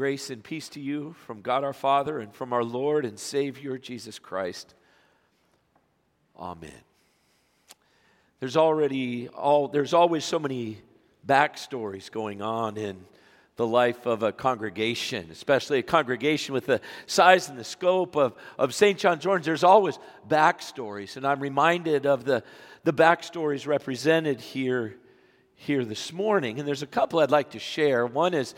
Grace and peace to you from God our Father and from our Lord and Savior Jesus Christ. Amen. There's already all there's always so many backstories going on in the life of a congregation, especially a congregation with the size and the scope of, of St. John's Orange. There's always backstories, and I'm reminded of the, the backstories represented here, here this morning. And there's a couple I'd like to share. One is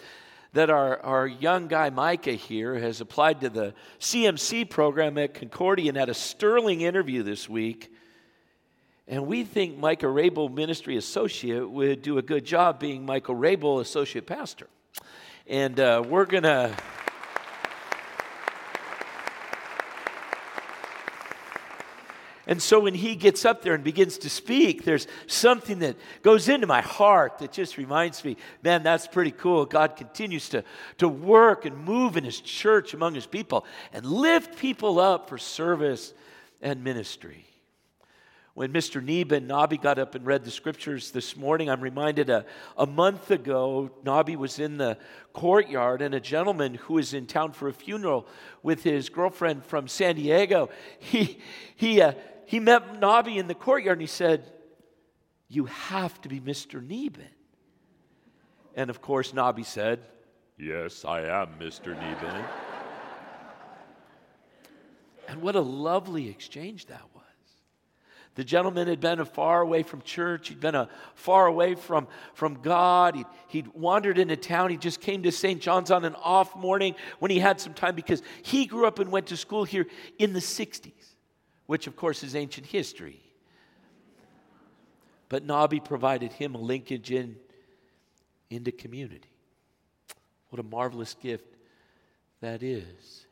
that our, our young guy Micah here has applied to the CMC program at Concordia and had a sterling interview this week. And we think Micah Rabel, ministry associate, would do a good job being Micah Rabel, associate pastor. And uh, we're going to. And so when he gets up there and begins to speak, there's something that goes into my heart that just reminds me, man, that's pretty cool. God continues to, to work and move in his church among his people and lift people up for service and ministry. When Mr. Neben and Nobby got up and read the scriptures this morning, I'm reminded a, a month ago, Nobby was in the courtyard, and a gentleman who was in town for a funeral with his girlfriend from San Diego, he, he, uh, he met Nobby in the courtyard and he said, You have to be Mr. Neben. And of course, Nobby said, Yes, I am Mr. Neben. and what a lovely exchange that was. The gentleman had been far away from church. He'd been a far away from, from God. He'd, he'd wandered into town. He just came to St. John's on an off morning when he had some time because he grew up and went to school here in the 60s, which, of course, is ancient history. But Nobby provided him a linkage in, into community. What a marvelous gift that is.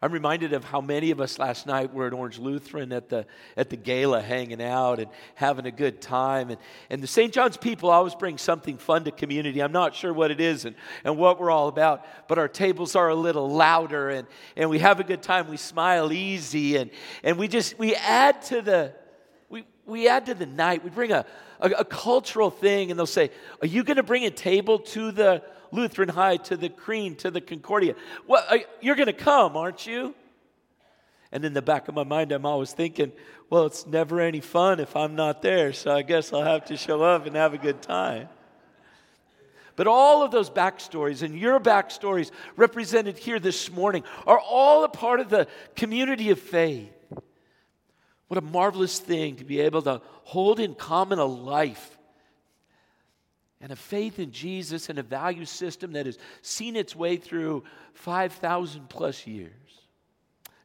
I'm reminded of how many of us last night were at Orange Lutheran at the, at the gala hanging out and having a good time. And, and the St. John's people always bring something fun to community. I'm not sure what it is and, and what we're all about, but our tables are a little louder and, and we have a good time. We smile easy and, and we just, we add to the, we, we add to the night. We bring a, a, a cultural thing and they'll say, are you going to bring a table to the Lutheran High to the Crean to the Concordia. Well, uh, you're going to come, aren't you? And in the back of my mind, I'm always thinking, well, it's never any fun if I'm not there, so I guess I'll have to show up and have a good time. But all of those backstories and your backstories represented here this morning are all a part of the community of faith. What a marvelous thing to be able to hold in common a life and a faith in Jesus and a value system that has seen its way through 5,000 plus years.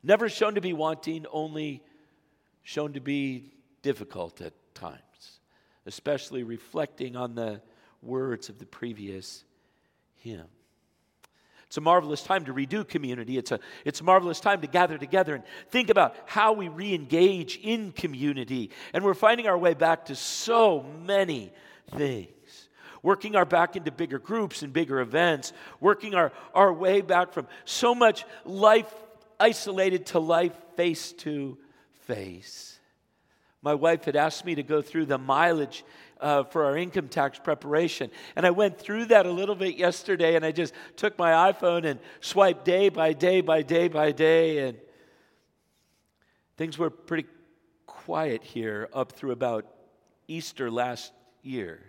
Never shown to be wanting, only shown to be difficult at times, especially reflecting on the words of the previous hymn. It's a marvelous time to redo community. It's a, it's a marvelous time to gather together and think about how we re engage in community. And we're finding our way back to so many things working our back into bigger groups and bigger events, working our, our way back from so much life isolated to life face to face. My wife had asked me to go through the mileage uh, for our income tax preparation. And I went through that a little bit yesterday, and I just took my iPhone and swiped day by day by day by day. And things were pretty quiet here up through about Easter last year.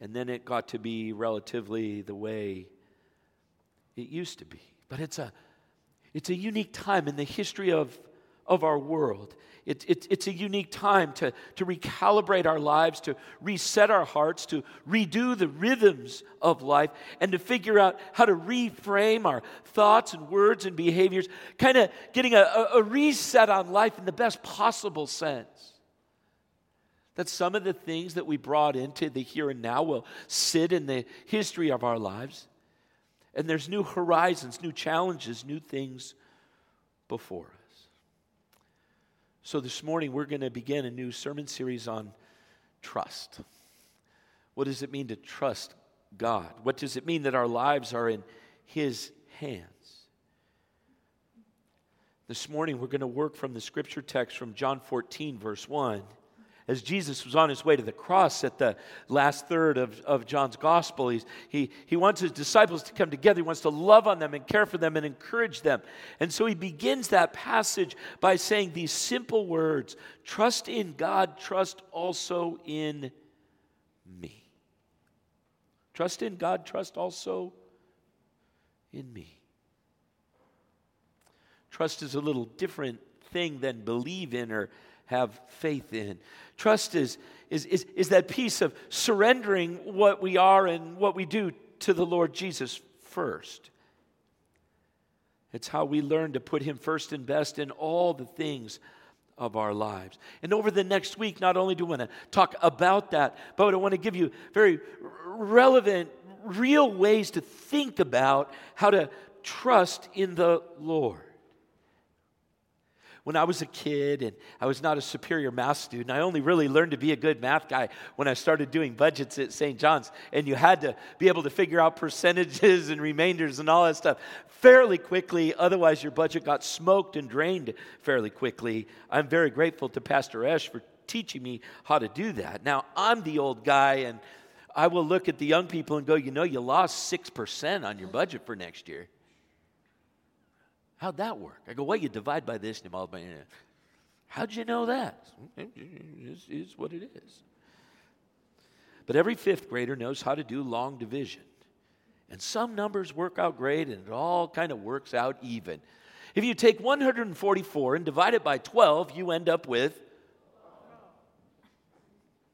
And then it got to be relatively the way it used to be. But it's a, it's a unique time in the history of, of our world. It, it, it's a unique time to, to recalibrate our lives, to reset our hearts, to redo the rhythms of life, and to figure out how to reframe our thoughts and words and behaviors, kind of getting a, a, a reset on life in the best possible sense that some of the things that we brought into the here and now will sit in the history of our lives. And there's new horizons, new challenges, new things before us. So this morning, we're going to begin a new sermon series on trust. What does it mean to trust God? What does it mean that our lives are in His hands? This morning, we're going to work from the scripture text from John 14, verse 1 as Jesus was on his way to the cross at the last third of, of John's gospel. He's, he, he wants his disciples to come together. He wants to love on them and care for them and encourage them. And so he begins that passage by saying these simple words Trust in God, trust also in me. Trust in God, trust also in me. Trust is a little different thing than believe in or have faith in. Trust is, is, is, is that piece of surrendering what we are and what we do to the Lord Jesus first. It's how we learn to put Him first and best in all the things of our lives. And over the next week, not only do I want to talk about that, but I want to give you very relevant, real ways to think about how to trust in the Lord when I was a kid and I was not a superior math student, I only really learned to be a good math guy when I started doing budgets at St. John's. And you had to be able to figure out percentages and remainders and all that stuff fairly quickly. Otherwise, your budget got smoked and drained fairly quickly. I'm very grateful to Pastor Esch for teaching me how to do that. Now, I'm the old guy and I will look at the young people and go, you know, you lost 6% on your budget for next year. How'd that work? I go, well, you divide by this and you multiply. By. How'd you know that? It's what it is. But every fifth grader knows how to do long division. And some numbers work out great and it all kind of works out even. If you take 144 and divide it by 12, you end up with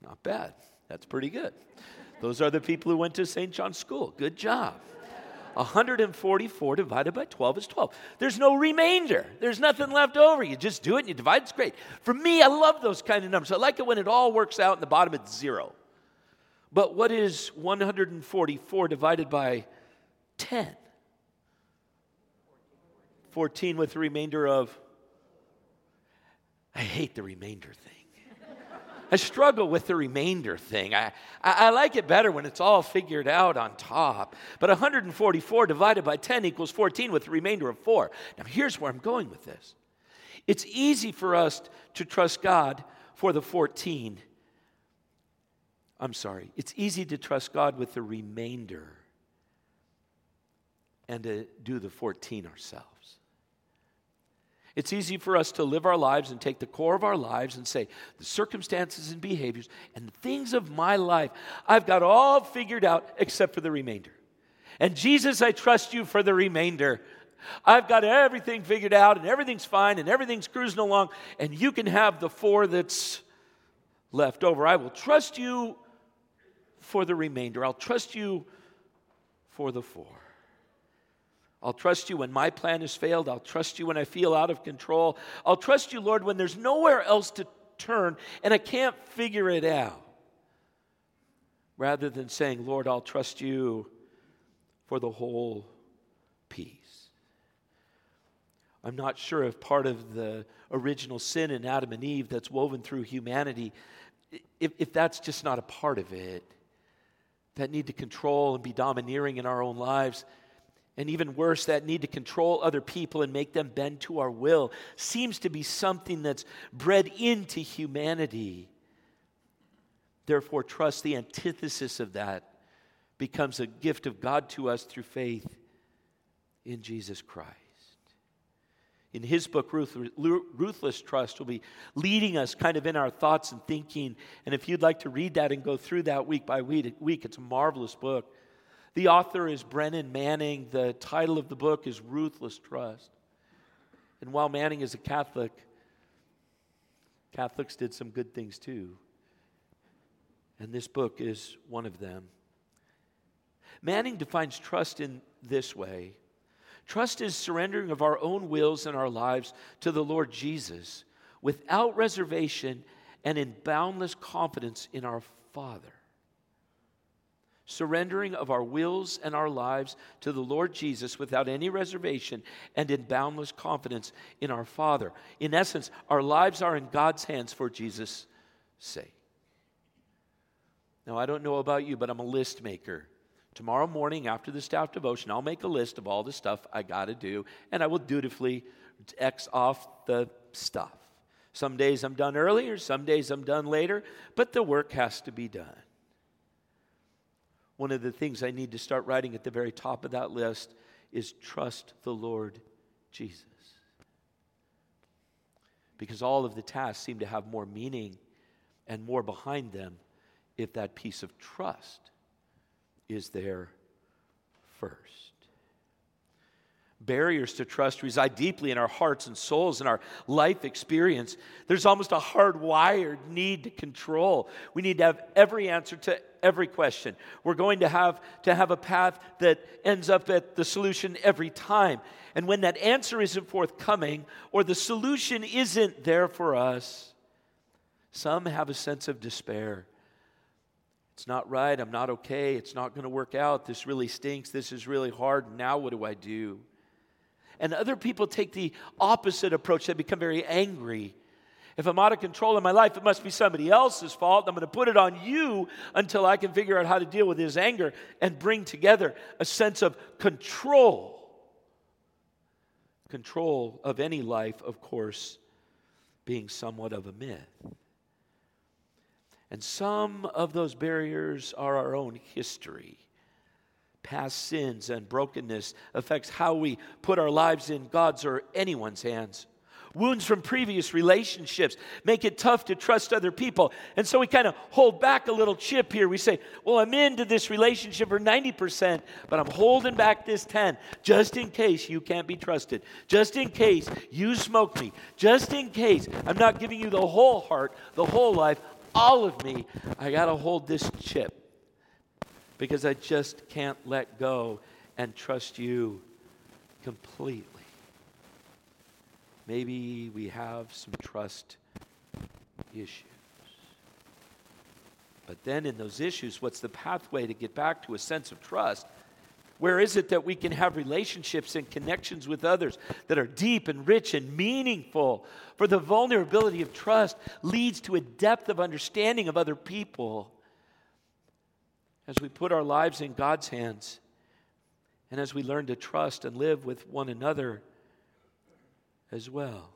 not bad. That's pretty good. Those are the people who went to St. John's School. Good job. 144 divided by 12 is 12. There's no remainder. There's nothing left over. You just do it and you divide. It's great. For me, I love those kind of numbers. I like it when it all works out and the bottom it's zero. But what is 144 divided by 10? 14 with the remainder of. I hate the remainder thing. I struggle with the remainder thing. I, I, I, like it better when it's all figured out on top. But 144 divided by 10 equals 14 with the remainder of 4. Now, here's where I'm going with this it's easy for us to trust God for the 14. I'm sorry, it's easy to trust God with the remainder and to do the 14 ourselves. It's easy for us to live our lives and take the core of our lives and say, the circumstances and behaviors and the things of my life, I've got all figured out except for the remainder. And Jesus, I trust you for the remainder. I've got everything figured out and everything's fine and everything's cruising along, and you can have the four that's left over. I will trust you for the remainder. I'll trust you for the four. I'll trust you when my plan has failed. I'll trust you when I feel out of control. I'll trust you, Lord, when there's nowhere else to turn and I can't figure it out. Rather than saying, Lord, I'll trust you for the whole piece. I'm not sure if part of the original sin in Adam and Eve that's woven through humanity, if, if that's just not a part of it, that need to control and be domineering in our own lives and even worse, that need to control other people and make them bend to our will seems to be something that's bred into humanity. Therefore, trust, the antithesis of that, becomes a gift of God to us through faith in Jesus Christ. In his book, Ruthless Trust, will be leading us kind of in our thoughts and thinking. And if you'd like to read that and go through that week by week, it's a marvelous book. The author is Brennan Manning. The title of the book is Ruthless Trust. And while Manning is a Catholic, Catholics did some good things too. And this book is one of them. Manning defines trust in this way trust is surrendering of our own wills and our lives to the Lord Jesus without reservation and in boundless confidence in our Father surrendering of our wills and our lives to the Lord Jesus without any reservation and in boundless confidence in our Father. In essence, our lives are in God's hands for Jesus' sake. Now, I don't know about you, but I'm a list maker. Tomorrow morning, after the staff devotion, I'll make a list of all the stuff I got to do, and I will dutifully X off the stuff. Some days I'm done earlier, some days I'm done later, but the work has to be done. One of the things I need to start writing at the very top of that list is trust the Lord Jesus. Because all of the tasks seem to have more meaning and more behind them if that piece of trust is there first. Barriers to trust reside deeply in our hearts and souls and our life experience. There's almost a hardwired need to control. We need to have every answer to every question. We're going to have to have a path that ends up at the solution every time. And when that answer isn't forthcoming or the solution isn't there for us, some have a sense of despair. It's not right. I'm not okay. It's not going to work out. This really stinks. This is really hard. Now, what do I do? And other people take the opposite approach. They become very angry. If I'm out of control in my life, it must be somebody else's fault. I'm going to put it on you until I can figure out how to deal with his anger and bring together a sense of control. Control of any life, of course, being somewhat of a myth. And some of those barriers are our own history past sins and brokenness affects how we put our lives in God's or anyone's hands. Wounds from previous relationships make it tough to trust other people. And so we kind of hold back a little chip here. We say, Well, I'm into this relationship for 90%, but I'm holding back this 10 just in case you can't be trusted, just in case you smoke me, just in case I'm not giving you the whole heart, the whole life, all of me. I got to hold this chip because I just can't let go and trust you completely. Maybe we have some trust issues. But then, in those issues, what's the pathway to get back to a sense of trust? Where is it that we can have relationships and connections with others that are deep and rich and meaningful? For the vulnerability of trust leads to a depth of understanding of other people as we put our lives in God's hands and as we learn to trust and live with one another as well.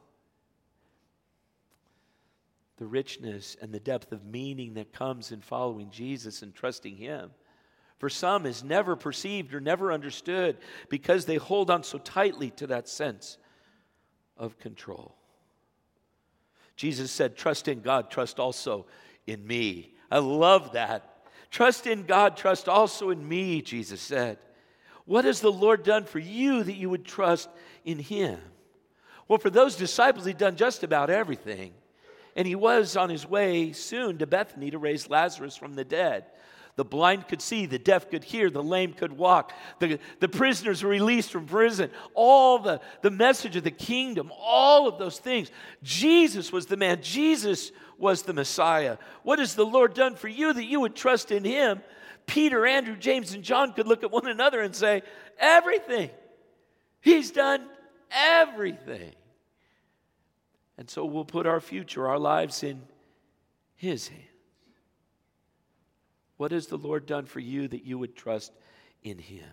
The richness and the depth of meaning that comes in following Jesus and trusting Him. For some is never perceived or never understood because they hold on so tightly to that sense of control. Jesus said, Trust in God, trust also in me. I love that. Trust in God, trust also in me, Jesus said. What has the Lord done for you that you would trust in Him? Well, for those disciples, He'd done just about everything. And He was on His way soon to Bethany to raise Lazarus from the dead. The blind could see, the deaf could hear, the lame could walk, the, the prisoners were released from prison. All the, the message of the kingdom, all of those things. Jesus was the man. Jesus was the Messiah. What has the Lord done for you that you would trust in him? Peter, Andrew, James, and John could look at one another and say, Everything. He's done everything. And so we'll put our future, our lives in his hands. What has the Lord done for you that you would trust in Him?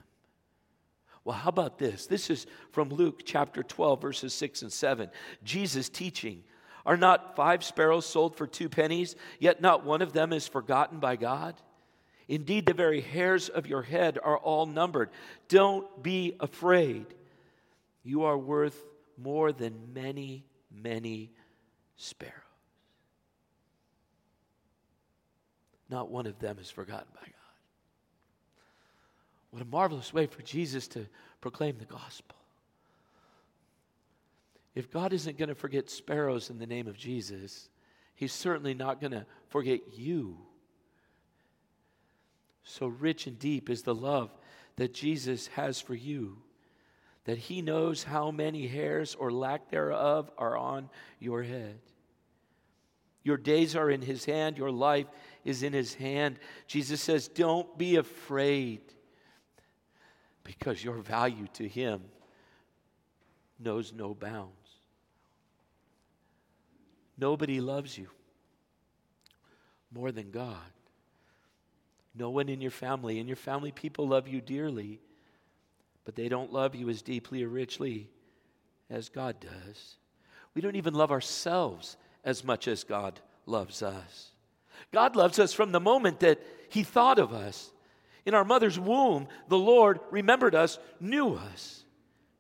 Well, how about this? This is from Luke chapter 12, verses 6 and 7. Jesus teaching Are not five sparrows sold for two pennies, yet not one of them is forgotten by God? Indeed, the very hairs of your head are all numbered. Don't be afraid. You are worth more than many, many sparrows. Not one of them is forgotten by God. What a marvelous way for Jesus to proclaim the gospel. If God isn't going to forget sparrows in the name of Jesus, He's certainly not going to forget you. So rich and deep is the love that Jesus has for you, that He knows how many hairs or lack thereof are on your head. Your days are in his hand, your life is in his hand. Jesus says, Don't be afraid because your value to him knows no bounds. Nobody loves you more than God. No one in your family, and your family people love you dearly, but they don't love you as deeply or richly as God does. We don't even love ourselves as much as God loves us. God loves us from the moment that He thought of us. In our mother's womb, the Lord remembered us, knew us,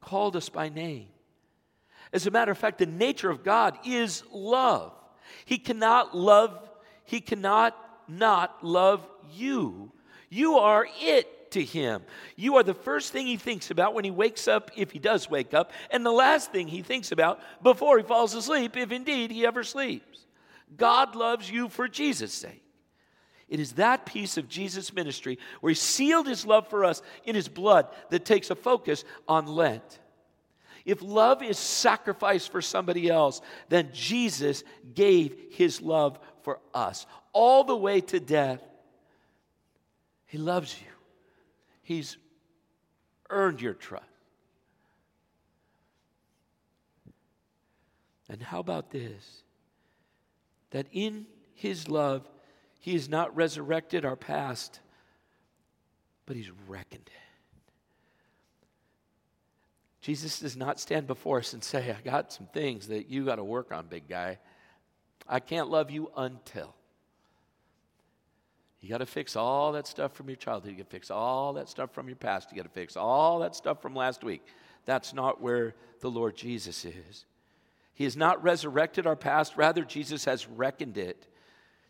called us by name. As a matter of fact, the nature of God is love. He cannot love, He cannot not love you. You are it to Him. You are the first thing He thinks about when He wakes up, if He does wake up, and the last thing He thinks about before He falls asleep, if indeed He ever sleeps. God loves you for Jesus' sake. It is that piece of Jesus' ministry where he sealed his love for us in his blood that takes a focus on Lent. If love is sacrifice for somebody else, then Jesus gave his love for us all the way to death. He loves you, he's earned your trust. And how about this? That in his love, he has not resurrected our past, but He's reckoned it. Jesus does not stand before us and say, I got some things that you got to work on, big guy. I can't love you until. You got to fix all that stuff from your childhood. You got to fix all that stuff from your past. You got to fix all that stuff from last week. That's not where the Lord Jesus is. He has not resurrected our past, rather, Jesus has reckoned it.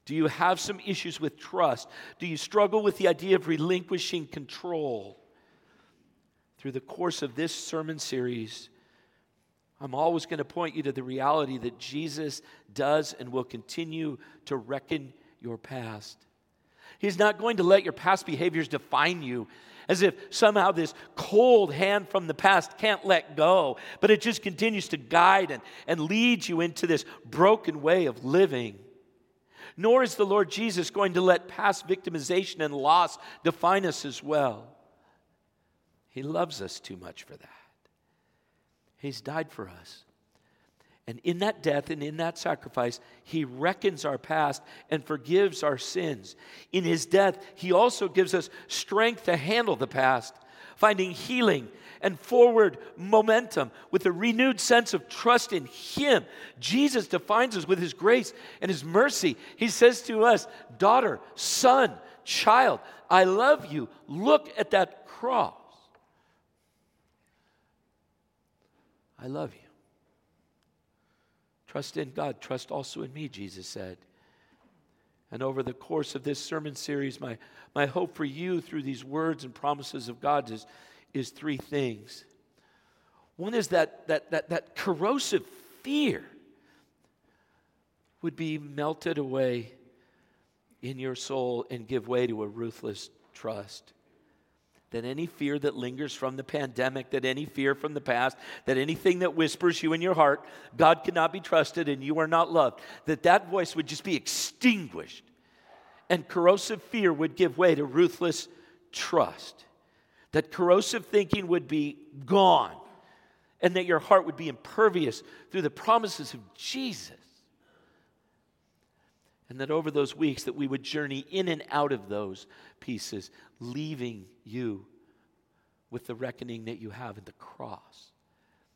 Do you have some issues with trust? Do you struggle with the idea of relinquishing control? Through the course of this sermon series, I'm always going to point you to the reality that Jesus does and will continue to reckon your past. He's not going to let your past behaviors define you as if somehow this cold hand from the past can't let go, but it just continues to guide and, and lead you into this broken way of living. Nor is the Lord Jesus going to let past victimization and loss define us as well. He loves us too much for that. He's died for us. And in that death and in that sacrifice, He reckons our past and forgives our sins. In His death, He also gives us strength to handle the past, finding healing and forward momentum with a renewed sense of trust in Him. Jesus defines us with His grace and His mercy. He says to us, Daughter, son, child, I love you. Look at that cross. I love you. Trust in God, trust also in me, Jesus said. And over the course of this sermon series, my, my hope for you through these words and promises of God is is three things. One is that, that, that, that corrosive fear would be melted away in your soul and give way to a ruthless trust. That any fear that lingers from the pandemic, that any fear from the past, that anything that whispers you in your heart, God cannot be trusted and you are not loved, that that voice would just be extinguished. And corrosive fear would give way to ruthless trust that corrosive thinking would be gone, and that your heart would be impervious through the promises of Jesus. And that over those weeks that we would journey in and out of those pieces, leaving you with the reckoning that you have in the cross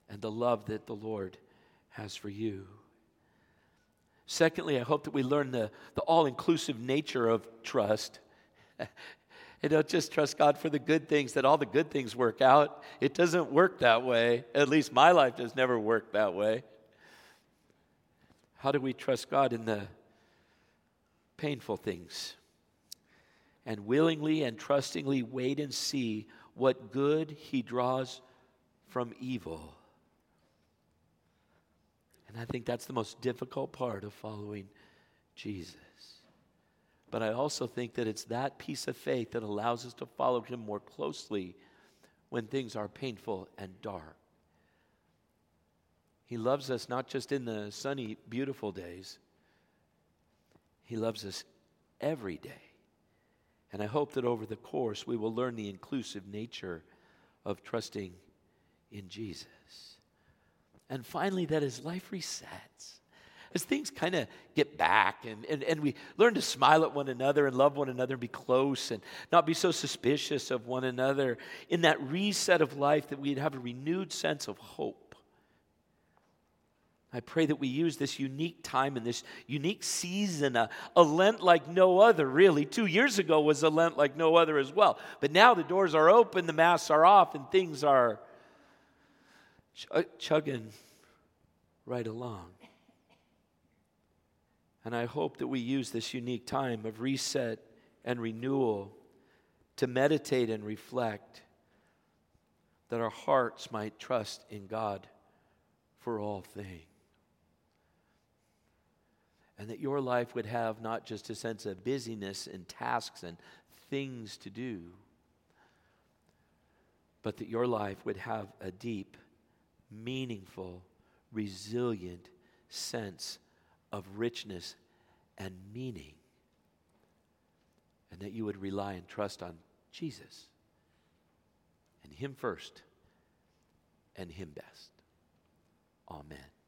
and the love that the Lord has for you. Secondly, I hope that we learn the, the all inclusive nature of trust. And don't just trust God for the good things, that all the good things work out. It doesn't work that way. At least my life has never worked that way. How do we trust God in the painful things? And willingly and trustingly wait and see what good He draws from evil. And I think that's the most difficult part of following Jesus. But I also think that it's that piece of faith that allows us to follow Him more closely when things are painful and dark. He loves us not just in the sunny, beautiful days, He loves us every day. And I hope that over the course we will learn the inclusive nature of trusting in Jesus. And finally, that as life resets, as things kind of get back and, and, and we learn to smile at one another and love one another and be close and not be so suspicious of one another, in that reset of life, that we'd have a renewed sense of hope. I pray that we use this unique time and this unique season, a, a, Lent like no other, really. Two years ago was a Lent like no other as well. But now the doors are open, the masks are off, and things are ch- uh, chugging right along. And I hope that we use this unique time of reset and renewal to meditate and reflect, that our hearts might trust in God for all things and that your life would have not just a sense of busyness and tasks and things to do, but that your life would have a deep, meaningful, resilient sense of richness and meaning, and that you would rely and trust on Jesus and Him first and Him best. Amen.